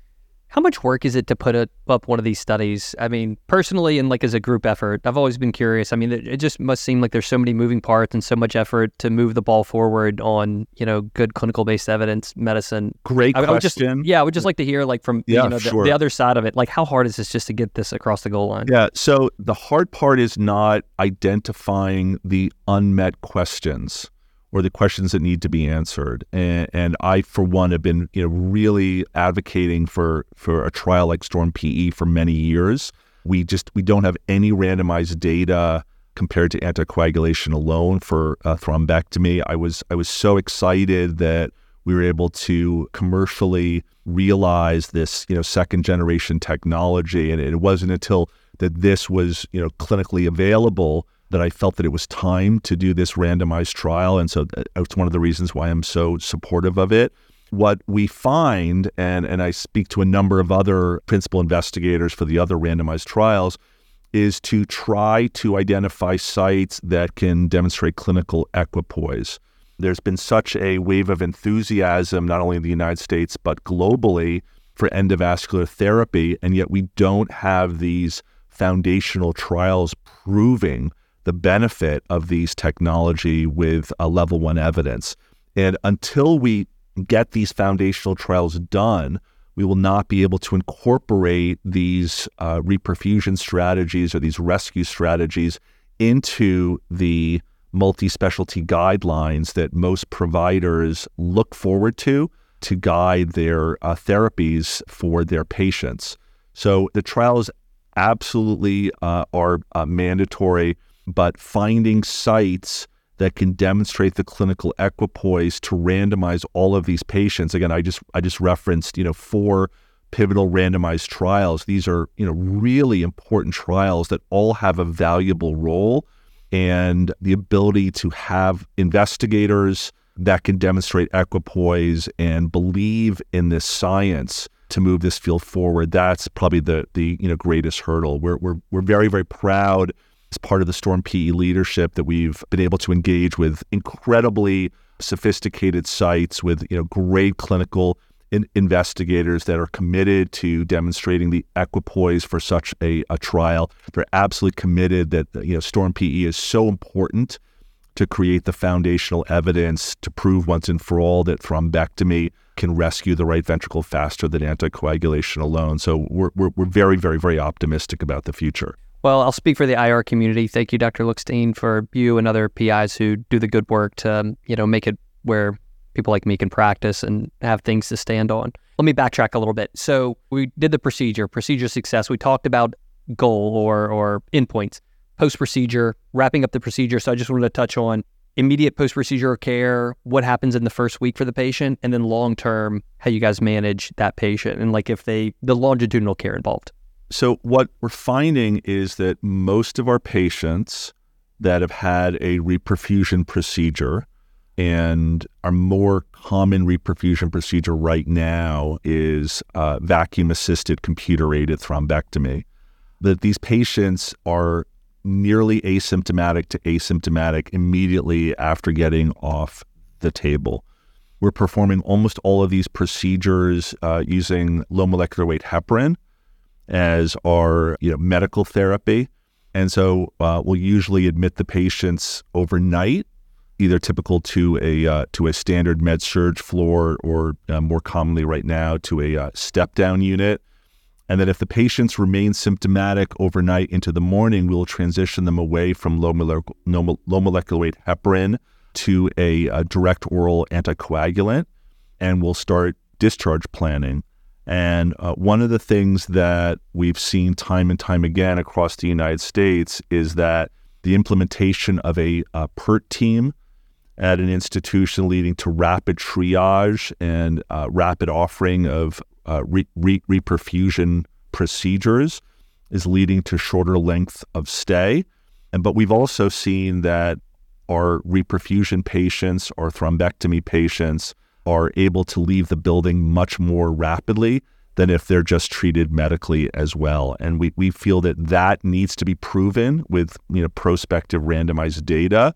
How much work is it to put a, up one of these studies? I mean, personally and like as a group effort, I've always been curious. I mean, it, it, just must seem like there's so many moving parts and so much effort to move the ball forward on, you know, good clinical based evidence medicine. Great I, question. I just, yeah, I would just like to hear like from yeah, you know the, sure. the other side of it. Like, how hard is this just to get this across the goal line? Yeah. So the hard part is not identifying the unmet questions or the questions that need to be answered. And, and, I, for one, have been you know really advocating for for a trial like Storm PE for many years. We just we don't have any randomized data compared to anticoagulation alone for uh, thrombectomy. I was I was so excited that we were able to commercially realize this you know second generation technology, and it wasn't until that this was you know clinically available that I felt that it was time to do this randomized trial. And so uh, it's one of the reasons why I'm so supportive of it. What we find, and, and I speak to a number of other principal investigators for the other randomized trials, is to try to identify sites that can demonstrate clinical equipoise. There's been such a wave of enthusiasm, not only in the United States, but globally for endovascular therapy. And yet we don't have these foundational trials proving the benefit of these technology with a level one evidence. And until we get these foundational trials done, we will not be able to incorporate these uh, reperfusion strategies or these rescue strategies into the multi specialty guidelines that most providers look forward to to guide their uh, therapies for their patients. So the trials absolutely uh, are uh, mandatory, but finding sites that can demonstrate the clinical equipoise to randomize all of these patients. Again, I just I just referenced you know four pivotal randomized trials. These are you know really important trials that all have a valuable role and the ability to have investigators that can demonstrate equipoise and believe in this science to move this field forward. That's probably the the you know greatest hurdle. We're we're we're very very proud as part of the Storm PE leadership that we've been able to engage with incredibly sophisticated sites with you know great clinical in- investigators that are committed to demonstrating the equipoise for such a, a trial. They're absolutely committed that you know Storm PE is so important to create the foundational evidence to prove once and for all that thrombectomy can rescue the right ventricle faster than anticoagulation alone. So we're, we're, we're very, very, very optimistic about the future. Well, I'll speak for the IR community. Thank you, Dr. Lookstein, for you and other PIs who do the good work to, um, you know, make it where people like me can practice and have things to stand on. Let me backtrack a little bit. So we did the procedure, procedure success. We talked about goal or or endpoints post procedure, wrapping up the procedure. So I just wanted to touch on immediate post procedure care, what happens in the first week for the patient, and then long term, how you guys manage that patient and like if they, the longitudinal care involved. So, what we're finding is that most of our patients that have had a reperfusion procedure and our more common reperfusion procedure right now is uh, vacuum assisted computer aided thrombectomy. That these patients are nearly asymptomatic to asymptomatic immediately after getting off the table. We're performing almost all of these procedures uh, using low molecular weight heparin as our you know, medical therapy. And so uh, we'll usually admit the patients overnight, either typical to a uh, to a standard med surge floor or uh, more commonly right now to a uh, step down unit and then if the patients remain symptomatic overnight into the morning, we'll transition them away from low, molecular, low molecular weight heparin to a, a, direct oral anticoagulant, and we'll start discharge planning. And uh, one of the things that we've seen time and time again across the United States is that the implementation of a, a PERT team at an institution leading to rapid triage and uh, rapid offering of uh, re- re- reperfusion procedures is leading to shorter length of stay. And but we've also seen that our reperfusion patients, our thrombectomy patients, are able to leave the building much more rapidly than if they're just treated medically as well. And we, we feel that that needs to be proven with you know prospective randomized data.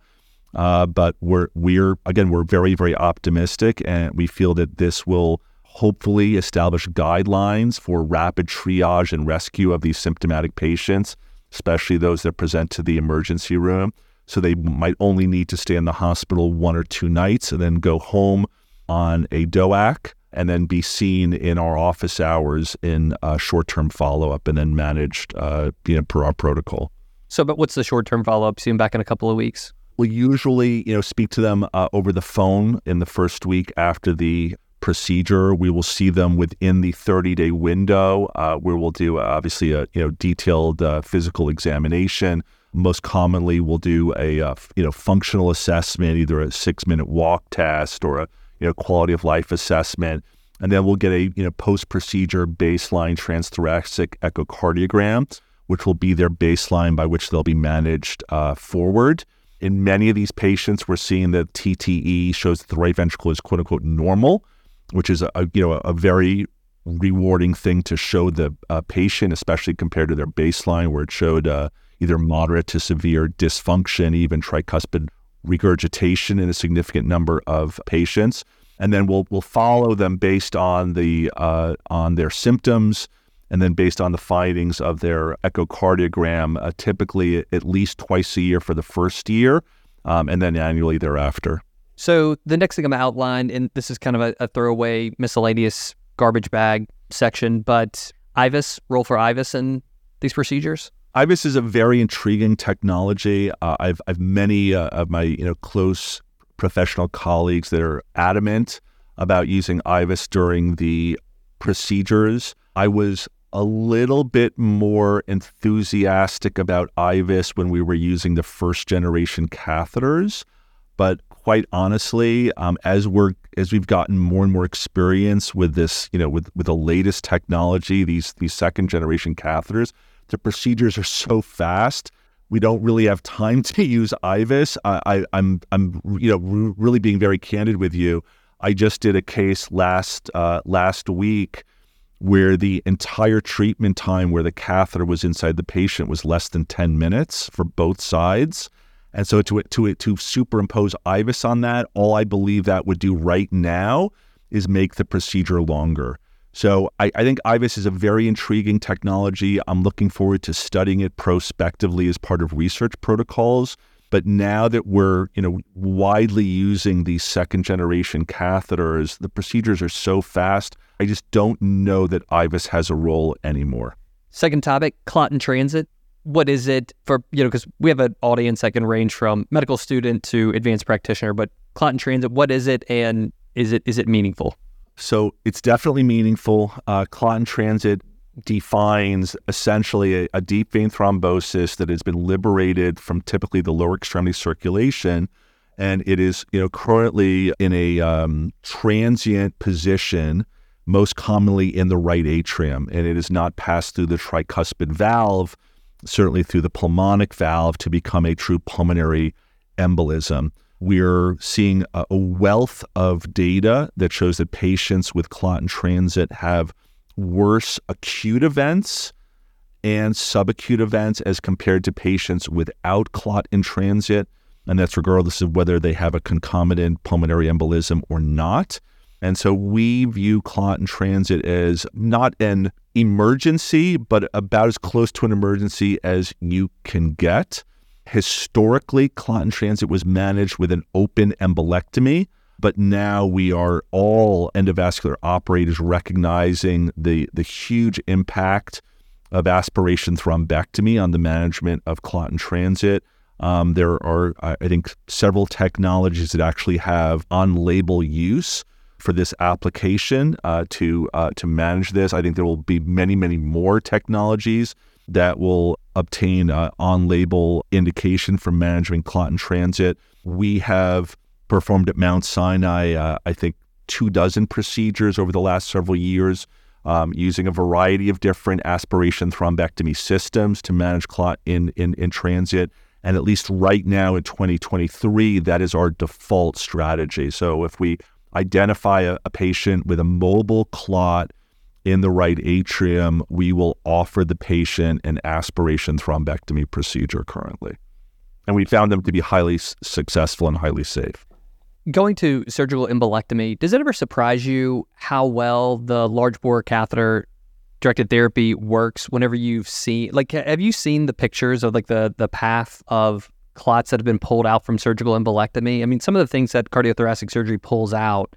Uh, but we're we're again we're very very optimistic, and we feel that this will hopefully establish guidelines for rapid triage and rescue of these symptomatic patients, especially those that present to the emergency room. So they might only need to stay in the hospital one or two nights and then go home on a DOAC and then be seen in our office hours in a short-term follow-up and then managed uh, you know, per our protocol. So, but what's the short-term follow-up? See them back in a couple of weeks. We usually, you know, speak to them uh, over the phone in the first week after the procedure. We will see them within the 30 day window, uh, where we'll do obviously a you know detailed uh, physical examination. Most commonly, we'll do a uh, you know functional assessment, either a six minute walk test or a you know quality of life assessment, and then we'll get a you know post procedure baseline transthoracic echocardiogram, which will be their baseline by which they'll be managed uh, forward. In many of these patients, we're seeing that TTE shows that the right ventricle is quote unquote normal which is a, you know a very rewarding thing to show the uh, patient, especially compared to their baseline, where it showed uh, either moderate to severe dysfunction, even tricuspid regurgitation in a significant number of patients. And then we'll we'll follow them based on the uh, on their symptoms and then based on the findings of their echocardiogram, uh, typically at least twice a year for the first year, um, and then annually thereafter. So the next thing I'm going to outline, and this is kind of a, a throwaway miscellaneous garbage bag section, but IVUS, role for IVUS in these procedures? IVUS is a very intriguing technology. Uh, I've I've many uh, of my you know close professional colleagues that are adamant about using IVUS during the procedures. I was a little bit more enthusiastic about IVUS when we were using the first generation catheters, but quite honestly, um, as we're as we've gotten more and more experience with this, you know, with with the latest technology, these these second generation catheters, the procedures are so fast. We don't really have time to use IVUS. I, I, I'm I'm you know really being very candid with you. I just did a case last uh, last week where the entire treatment time where the catheter was inside the patient was less than 10 minutes for both sides. And so to to to superimpose IVUS on that, all I believe that would do right now is make the procedure longer. So I, I think IVUS is a very intriguing technology. I'm looking forward to studying it prospectively as part of research protocols. But now that we're, you know, widely using these second generation catheters, the procedures are so fast. I just don't know that IVUS has a role anymore. Second topic, clot in transit. What is it for, you know, because we have an audience that can range from medical student to advanced practitioner, but clot in transit, what is it and is it is it meaningful? So it's definitely meaningful. Uh, clot in transit defines essentially a, a, deep vein thrombosis that has been liberated from typically the lower extremity circulation, and it is you know currently in a um, transient position, most commonly in the right atrium, and it is not passed through the tricuspid valve, certainly through the pulmonic valve to become a true pulmonary embolism. We're seeing a, a wealth of data that shows that patients with clot in transit have worse acute events and subacute events as compared to patients without clot in transit. And that's regardless of whether they have a concomitant pulmonary embolism or not. And so we view clot in transit as not an emergency, but about as close to an emergency as you can get. Historically, clot transit was managed with an open embolectomy. But now we are all endovascular operators recognizing the, the huge impact of aspiration thrombectomy on the management of clot in transit. Um, there are, I think, several technologies that actually have on label use for this application uh, to uh, to manage this. I think there will be many, many more technologies that will obtain uh, on label indication for managing clot in transit. We have performed at Mount Sinai, uh, I think, two dozen procedures over the last several years um, using a variety of different aspiration thrombectomy systems to manage clot in, in, in transit. And at least right now in 2023, that is our default strategy. So if we identify a, a patient with a mobile clot in the right atrium, we will offer the patient an aspiration thrombectomy procedure currently. And we found them to be highly s- successful and highly safe. Going to surgical embolectomy, does it ever surprise you how well the large bore catheter directed therapy works whenever you've seen like have you seen the pictures of like the the path of clots that have been pulled out from surgical embolectomy? I mean, some of the things that cardiothoracic surgery pulls out,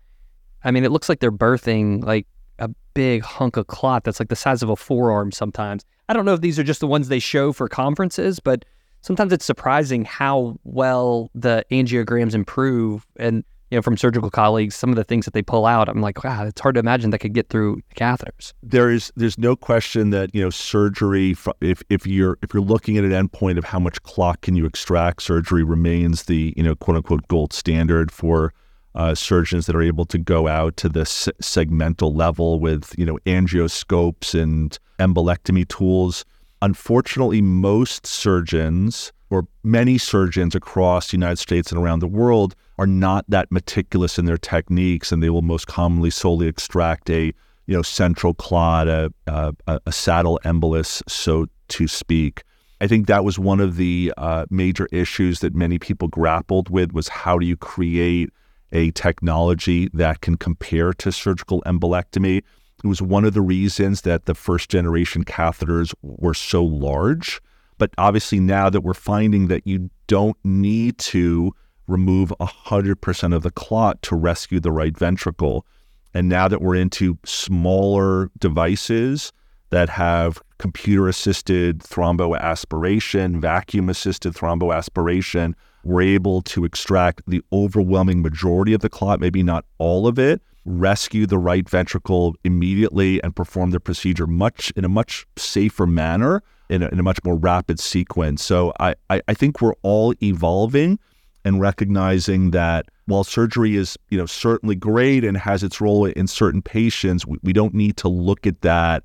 I mean, it looks like they're birthing like a big hunk of clot that's like the size of a forearm sometimes. I don't know if these are just the ones they show for conferences, but sometimes it's surprising how well the angiograms improve and you know from surgical colleagues some of the things that they pull out i'm like wow it's hard to imagine that could get through catheters there is there's no question that you know surgery if if you're if you're looking at an endpoint of how much clot can you extract surgery remains the you know quote unquote gold standard for uh, surgeons that are able to go out to this segmental level with you know angioscopes and embolectomy tools Unfortunately, most surgeons or many surgeons across the United States and around the world are not that meticulous in their techniques, and they will most commonly solely extract a you know central clot, a, a, a saddle embolus, so to speak. I think that was one of the uh, major issues that many people grappled with was how do you create a technology that can compare to surgical embolectomy. It was one of the reasons that the first generation catheters were so large. But obviously, now that we're finding that you don't need to remove 100% of the clot to rescue the right ventricle, and now that we're into smaller devices that have computer assisted thromboaspiration, vacuum assisted thromboaspiration, we're able to extract the overwhelming majority of the clot, maybe not all of it, rescue the right ventricle immediately and perform the procedure much in a much safer manner in a, in a much more rapid sequence. So I, I, I think we're all evolving and recognizing that while surgery is you know certainly great and has its role in certain patients, we, we don't need to look at that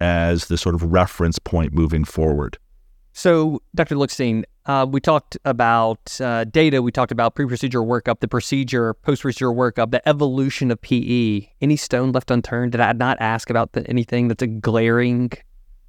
as the sort of reference point moving forward. So, Dr. Lookstein, uh, we talked about uh, data. We talked about pre-procedure workup, the procedure, post-procedure workup, the evolution of PE. Any stone left unturned? Did I not ask about the, anything that's a glaring,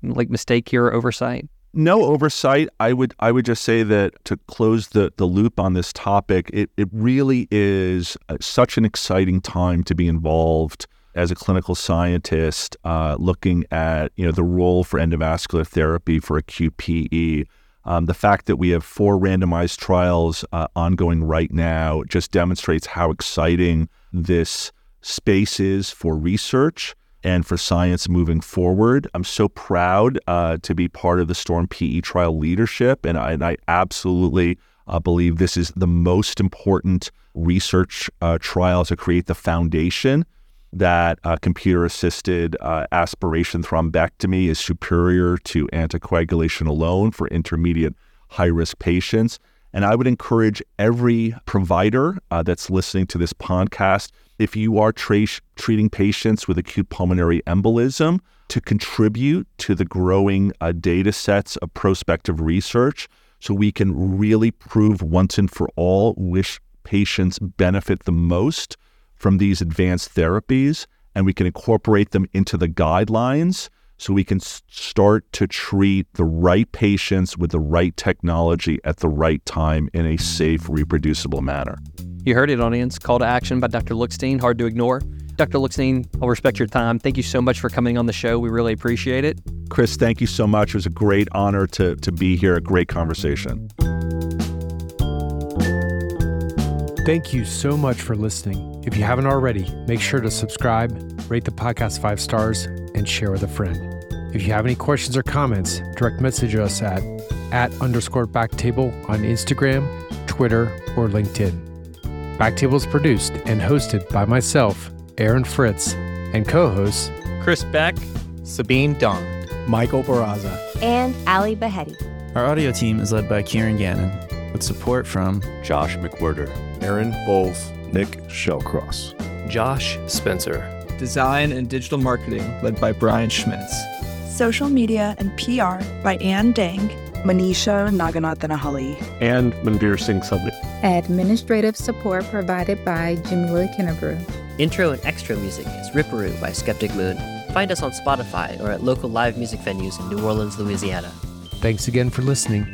like mistake here or oversight? No oversight. I would I would just say that to close the the loop on this topic, it it really is uh, such an exciting time to be involved as a clinical scientist, uh, looking at you know the role for endovascular therapy for acute PE. Um, the fact that we have four randomized trials uh, ongoing right now just demonstrates how exciting this space is for research and for science moving forward. I'm so proud uh, to be part of the Storm PE trial leadership, and I, and I absolutely uh, believe this is the most important research uh, trial to create the foundation that uh, computer assisted uh, aspiration thrombectomy is superior to anticoagulation alone for intermediate high risk patients. And I would encourage every provider uh, that's listening to this podcast, if you are tra- treating patients with acute pulmonary embolism, to contribute to the growing uh, data sets of prospective research so we can really prove once and for all which patients benefit the most from these advanced therapies and we can incorporate them into the guidelines so we can start to treat the right patients with the right technology at the right time in a safe, reproducible manner. You heard it, audience. Call to action by Dr. Lookstein. Hard to ignore. Dr. Lookstein, I'll respect your time. Thank you so much for coming on the show. We really appreciate it. Chris, thank you so much. It was a great honor to, to be here, a great conversation. Thank you so much for listening. If you haven't already, make sure to subscribe, rate the podcast five stars, and share with a friend. If you have any questions or comments, direct message us at at underscore backtable on Instagram, Twitter, or LinkedIn. Backtable is produced and hosted by myself, Aaron Fritz, and co-hosts Chris Beck, Sabeen Dhand, Michael Barraza, and Ally Baheti. Our audio team is led by Kieran Gannon, with support from Josh McWhirter, Aaron Bowles, Nick Shellcross, Josh Spencer. Design and digital marketing led by Brian Schmitz. Social media and PR by Ann Dang, Manisha Naganathanahali, and Manveer Singh Sabri. Administrative support provided by Jamila Kinnebrew. Intro and extra music is Ripperoo by Skeptic Moon. Find us on Spotify or at local live music venues in New Orleans, Louisiana. Thanks again for listening.